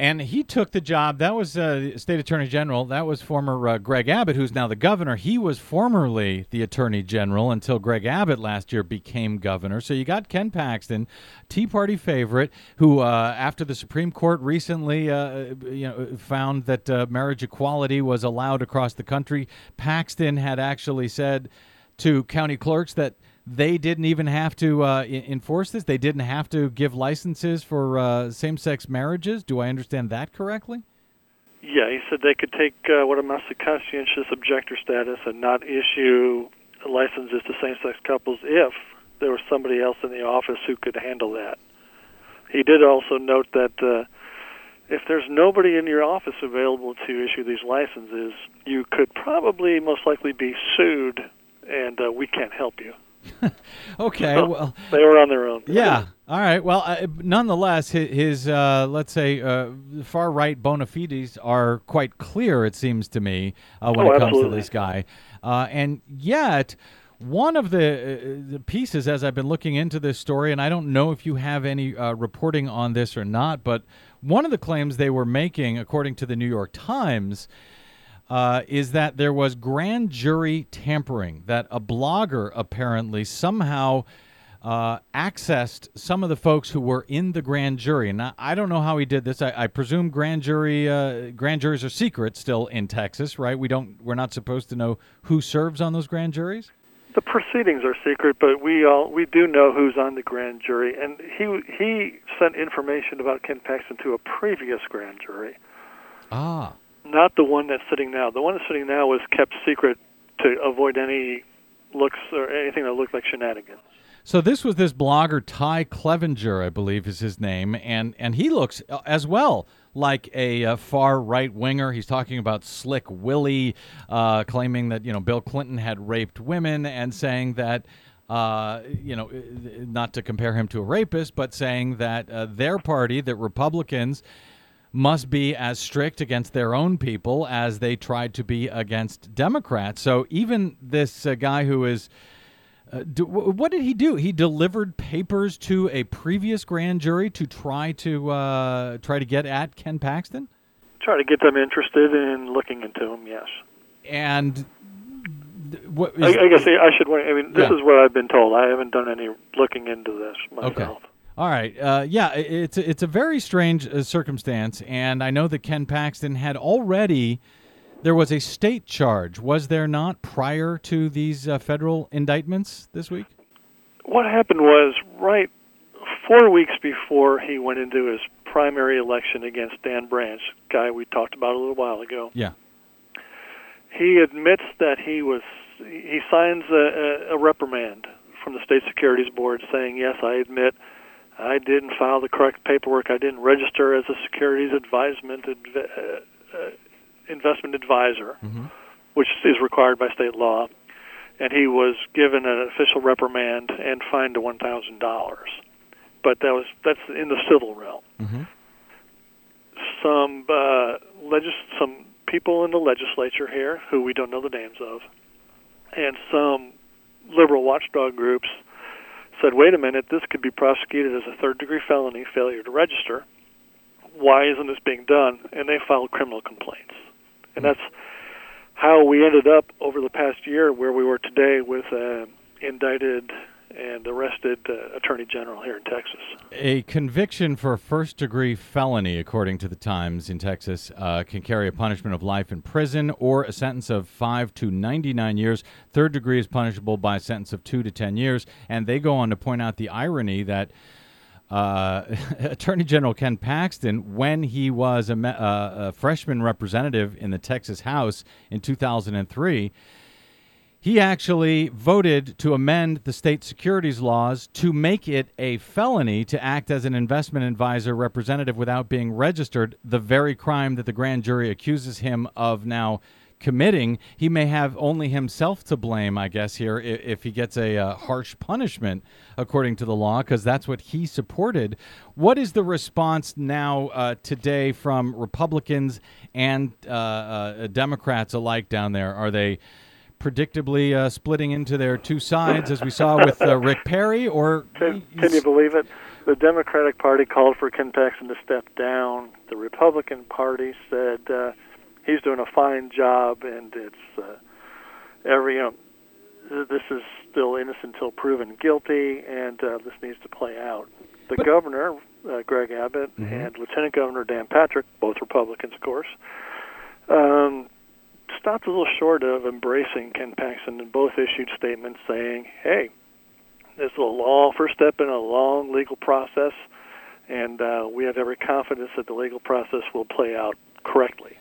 And he took the job. That was uh, State Attorney General. That was former uh, Greg Abbott, who's now the governor. He was formerly the Attorney General until Greg Abbott last year became governor. So you got Ken Paxton, Tea Party favorite, who uh, after the Supreme Court recently, uh, you know, found that uh, marriage equality was allowed across the country. Paxton had actually said to county clerks that they didn't even have to uh, enforce this. They didn't have to give licenses for uh, same-sex marriages. Do I understand that correctly? Yeah, he said they could take uh, what amounts to conscientious objector status and not issue licenses to same-sex couples if there was somebody else in the office who could handle that. He did also note that uh, if there's nobody in your office available to issue these licenses, you could probably most likely be sued and uh, we can't help you. okay, so well, they were on their own. Yeah. All right. Well, uh, nonetheless, his, his uh, let's say uh, far right bona fides are quite clear. It seems to me uh, when oh, it comes absolutely. to this guy, uh, and yet. One of the, uh, the, pieces, as I've been looking into this story, and I don't know if you have any reporting on this or not, but one of the claims they were making, according to the New York Times, uh, is that there was grand jury tampering, that a blogger apparently somehow uh, accessed some of the folks who were in the grand jury. And I, don't know how he did this. I, I presume grand jury uh, grand juries are secret still in Texas, right? We don't we're not supposed to know who serves on those grand juries. The proceedings are secret, but we all we do know who's on the grand jury. And he he sent information about Ken Paxton to a previous grand jury. Ah not the one that's sitting now. The one that's sitting now was kept secret to avoid any looks or anything that looked like shenanigans. So this was this blogger Ty Clevenger, I believe is his name, and and he looks uh, as well like a, a far right winger. He's talking about Slick Willie, uh, claiming that you know Bill Clinton had raped women, and saying that Uh, you know, not to compare him to a rapist, but saying that uh, their party, that Republicans, must be as strict against their own people as they tried to be against Democrats. So even this uh, guy who is. Uh, do, what did he do? He delivered papers to a previous grand jury to try to uh, try to get at Ken Paxton. Try to get them interested in looking into him. Yes. And what is, I, I guess I should. I mean, this Yeah. is what I've been told. I haven't done any looking into this myself. Okay. All right. Uh, yeah, it's it's a very strange uh, circumstance, and I know that Ken Paxton had already. There was a state charge, was there not, prior to these uh, federal indictments this week? What happened was right four weeks before he went into his primary election against Dan Branch, guy we talked about a little while ago. Yeah. He admits that he was. He signs a, a, a reprimand from the state securities board saying, "Yes, I admit I didn't file the correct paperwork. I didn't register as a securities advisement adv- uh, uh, investment advisor, which is required by state law." And he was given an official reprimand and fined to one thousand dollars. But that was that's in the civil realm some uh, legis- some people in the legislature here who we don't know the names of, and some liberal watchdog groups said, "Wait a minute, this could be prosecuted as a third-degree felony, failure to register. Why isn't this being done?" And they filed criminal complaints, and that's how we ended up over the past year where we were today with uh, indicted and arrested uh, attorney general here in Texas. A conviction for first degree felony, according to the Times in Texas, uh, can carry a punishment of life in prison or a sentence of five to 99 years. Third degree is punishable by a sentence of two to 10 years. And they go on to point out the irony that. Uh, Attorney General Ken Paxton, when he was a, me- uh, a freshman representative in the Texas House in 2003, he actually voted to amend the state securities laws to make it a felony to act as an investment advisor representative without being registered, the very crime that the grand jury accuses him of now committing. He may have only himself to blame, I guess, here if, if he gets a uh, harsh punishment according to the law, because that's what he supported. What is the response now uh, today from Republicans and uh, uh, Democrats alike down there? Are they predictably uh, splitting into their two sides, as we saw with uh, Rick Perry, or Can, can you believe it? The Democratic Party called for Ken Paxton to step down. The Republican Party said uh, he's doing a fine job, and it's uh, every you know this is still innocent until proven guilty, and uh, this needs to play out. The governor, uh, Greg Abbott, and Lieutenant Governor Dan Patrick, both Republicans, of course, um, stopped a little short of embracing Ken Paxton, and both issued statements saying, "Hey, this is a long first step in a long legal process, and uh, we have every confidence that the legal process will play out correctly."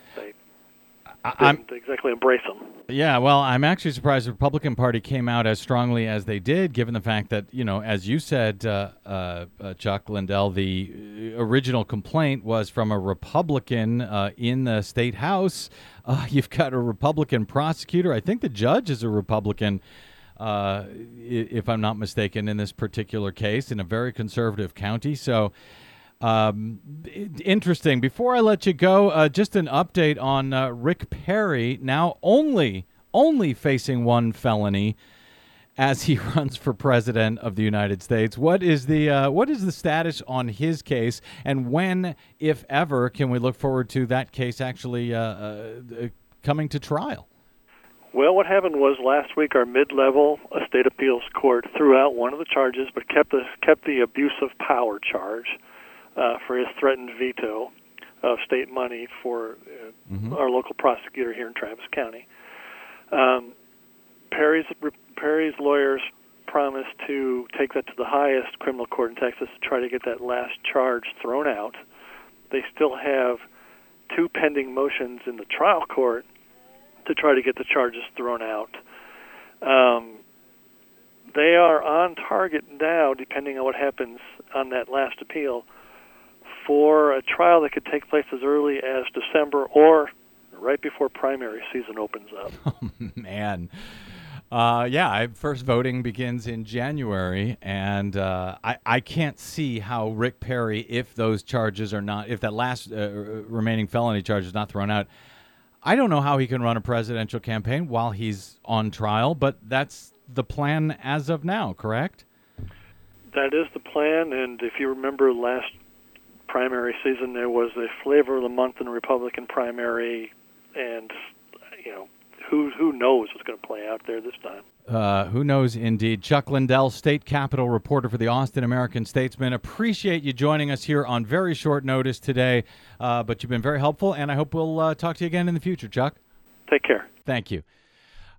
I'm, exactly embrace them. yeah, well, I'm actually surprised the Republican Party came out as strongly as they did, given the fact that, you know, as you said, uh, uh, uh, Chuck Lindell, the original complaint was from a Republican uh, in the state house. Uh, you've got a Republican prosecutor. I think the judge is a Republican. Uh, if I'm not mistaken, in this particular case, in a very conservative county. So, um, interesting. Before I let you go, uh, just an update on uh, Rick Perry now only only facing one felony as he runs for president of the United States. What is the uh, what is the status on his case, and when, if ever, can we look forward to that case actually uh, uh, coming to trial? Well, what happened was last week our mid-level uh, state appeals court threw out one of the charges, but kept the kept the abuse of power charge uh, for his threatened veto of state money for uh, our local prosecutor here in Travis County. Um, Perry's Perry's lawyers promised to take that to the highest criminal court in Texas to try to get that last charge thrown out. They still have two pending motions in the trial court to try to get the charges thrown out. Um, they are on target now, depending on what happens on that last appeal, for a trial that could take place as early as December or right before primary season opens up. Oh, Man. Uh, yeah, first voting begins in January, and uh, I, I can't see how Rick Perry, if those charges are not, if that last uh, remaining felony charge is not thrown out, I don't know how he can run a presidential campaign while he's on trial, but that's the plan as of now, correct? That is the plan, and if you remember last primary season, there was the flavor of the month in the Republican primary, and you know who who knows what's going to play out there this time. Uh, who knows indeed. Chuck Lindell, state capitol reporter for the Austin American Statesman. Appreciate you joining us here on very short notice today, uh, but you've been very helpful, and I hope we'll uh, talk to you again in the future, Chuck. Take care. Thank you.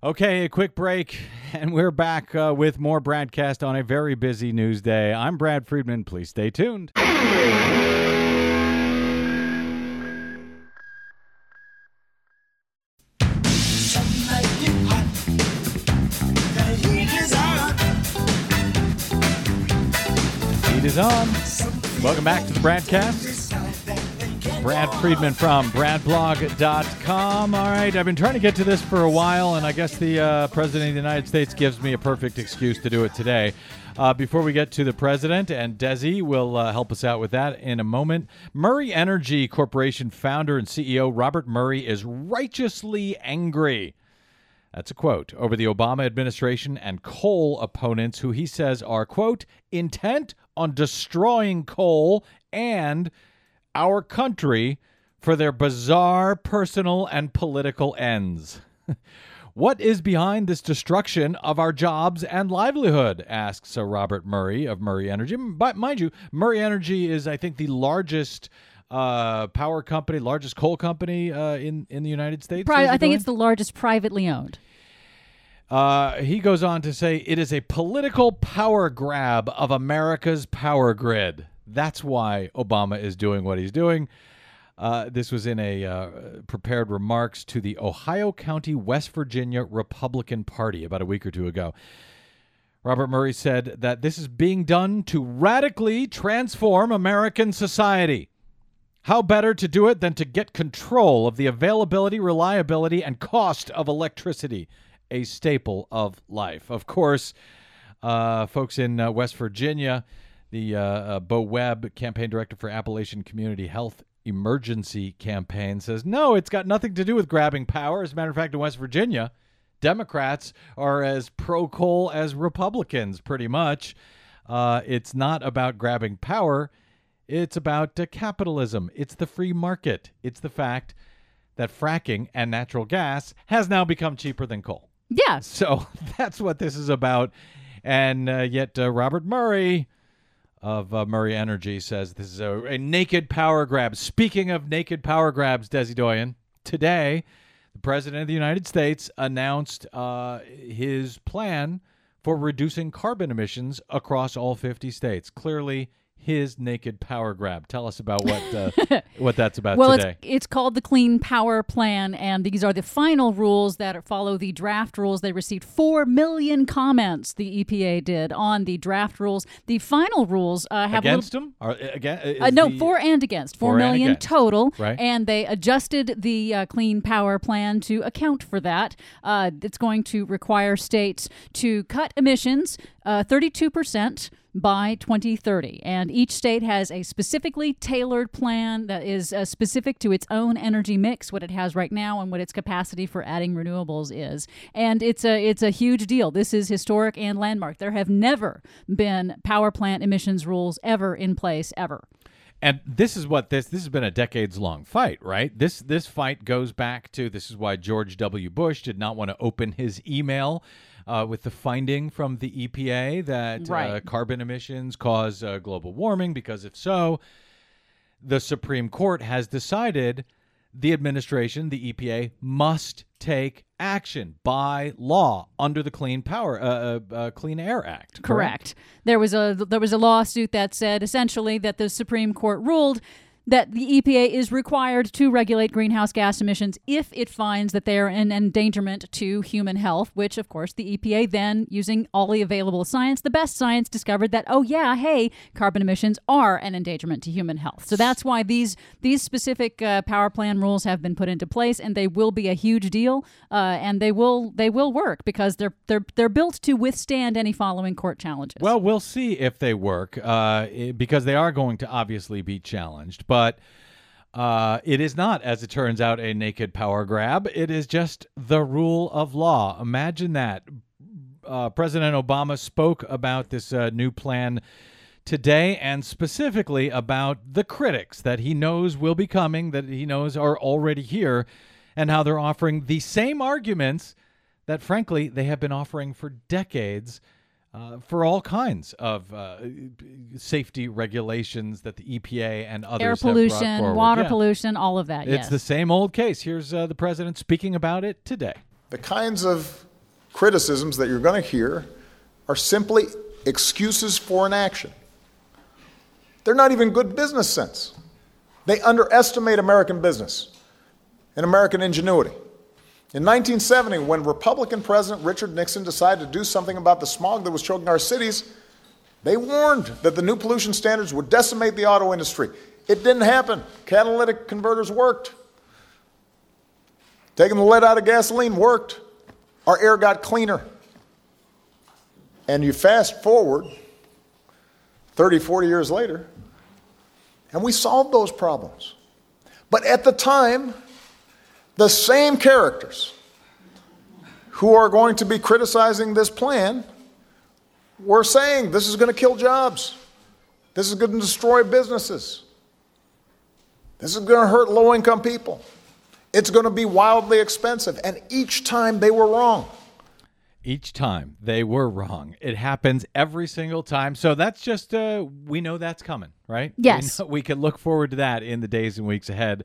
Okay, a quick break, and we're back uh, with more broadcast on a very busy news day. I'm Brad Friedman. Please stay tuned. Heat is on. Welcome back to the BradCast. Brad Friedman from bradblog.com. All right, I've been trying to get to this for a while, and I guess the uh, President of the United States gives me a perfect excuse to do it today. Uh, before we get to the President, and Desi will uh, help us out with that in a moment, Murray Energy Corporation founder and CEO Robert Murray is righteously angry. That's a quote over the Obama administration and coal opponents who he says are, quote, intent on destroying coal and our country for their bizarre personal and political ends. what is behind this destruction of our jobs and livelihood? asks Sir Robert Murray of Murray Energy. But mind you, Murray Energy is, I think, the largest uh, power company, largest coal company uh, in in the United States. Pri- I think it's the largest privately owned. Uh, he goes on to say it is a political power grab of America's power grid. That's why Obama is doing what he's doing. Uh, this was in a uh, prepared remarks to the Ohio County, West Virginia Republican Party about a week or two ago. Robert Murray said that this is being done to radically transform American society. How better to do it than to get control of the availability, reliability, and cost of electricity, a staple of life. Of course, uh, folks in uh, West Virginia, the uh, uh, Bo Webb, campaign director for Appalachian Community Health Emergency Campaign, says no, it's got nothing to do with grabbing power. As a matter of fact, in West Virginia, Democrats are as pro coal as Republicans, pretty much. Uh, it's not about grabbing power. It's about uh, capitalism. It's the free market. It's the fact that fracking and natural gas has now become cheaper than coal. Yeah. So that's what this is about. And uh, yet, uh, Robert Murray of uh, Murray Energy says this is a, a naked power grab. Speaking of naked power grabs, Desi Doyen, today, the President of the United States announced uh, his plan for reducing carbon emissions across all 50 states. Clearly, his naked power grab. Tell us about what uh, what that's about well, today. it's, it's called the Clean Power Plan, and these are the final rules that follow the draft rules. They received 4 million comments, the EPA did, on the draft rules. The final rules uh, have Against little. him? Or, uh, again, Uh, no, the- for and against. Four For against. total. Right. And they adjusted the uh, Clean Power Plan to account for that. Uh, it's going to require states to cut emissions uh, 32% by 2030. And each state has a specifically tailored plan that is uh, specific to its own energy mix, what it has right now, and what its capacity for adding renewables is. And it's a it's a huge deal. This is historic and landmark. There have never been power plant emissions rules ever in place ever. And this is what this this has been a decades long fight, right? This this fight goes back to this is why George W. Bush did not want to open his email uh, with the finding from the EPA that uh, carbon emissions cause uh, global warming because if so, the Supreme Court has decided the administration, the EPA, must take action by law under the Clean Power uh, uh, uh, Clean Air Act. Correct. There was a there was a lawsuit that said essentially that the Supreme Court ruled that the EPA is required to regulate greenhouse gas emissions if it finds that they are an endangerment to human health, which, of course, the EPA then, using all the available science, the best science, discovered that, oh, yeah, hey, carbon emissions are an endangerment to human health. So that's why these, these specific uh, power plan rules have been put into place, and they will be a huge deal, uh, and they will, they will work because they're, they're, they're built to withstand any following court challenges. Well, we'll see if they work uh, because they are going to obviously be challenged. But uh, it is not, as it turns out, a naked power grab. It is just the rule of law. Imagine that. Uh, President Obama spoke about this uh, new plan today and specifically about the critics that he knows will be coming, that he knows are already here, and how they're offering the same arguments that, frankly, they have been offering for decades uh, for all kinds of uh, safety regulations that the EPA and others Air pollution, forward. water Yeah. pollution, all of that. It's yes. the same old case. Here's uh, the president speaking about it today. The kinds of criticisms that you're going to hear are simply excuses for inaction. They're not even good business sense. They underestimate American business and American ingenuity. In 1970, when Republican President Richard Nixon decided to do something about the smog that was choking our cities, they warned that the new pollution standards would decimate the auto industry. It didn't happen. Catalytic converters worked. Taking the lead out of gasoline worked. Our air got cleaner. And you fast forward 30, 40 years later, and we solved those problems. But at the time, the same characters who are going to be criticizing this plan were saying this is going to kill jobs. This is going to destroy businesses. This is going to hurt low income people. It's going to be wildly expensive. And each time they were wrong. Each time they were wrong. It happens every single time. So that's just, uh, we know that's coming, right? Yes. know- We, can look forward to that in the days and weeks ahead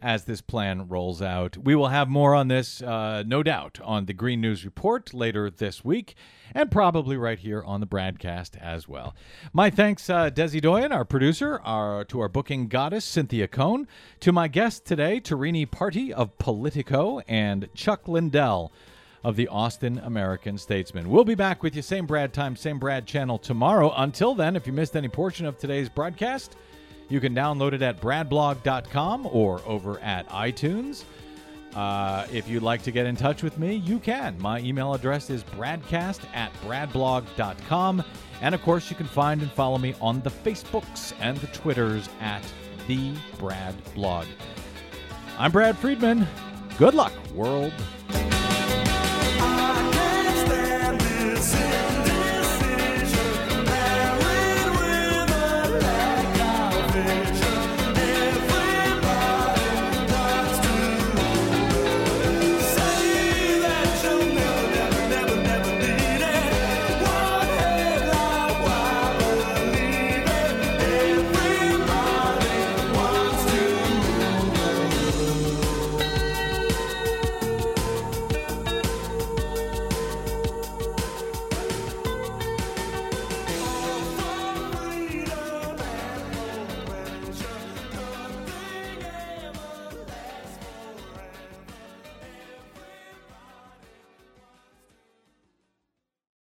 as this plan rolls out. We will have more on this, uh, no doubt, on the Green News Report later this week and probably right here on the broadcast as well. My thanks, uh, Desi Doyen, our producer, our, to our booking goddess, Cynthia Cohn, to my guest today, Tarini Parti of Politico, and Chuck Lindell of the Austin American Statesman. We'll be back with you, same Brad time, same Brad channel tomorrow. Until then, if you missed any portion of today's broadcast, you can download it at bradblog.com or over at iTunes. Uh, if you'd like to get in touch with me, you can. My email address is bradcast at bradblog.com. And of course, you can find and follow me on the Facebooks and the Twitters at the Brad Blog. I'm Brad Friedman. Good luck, world.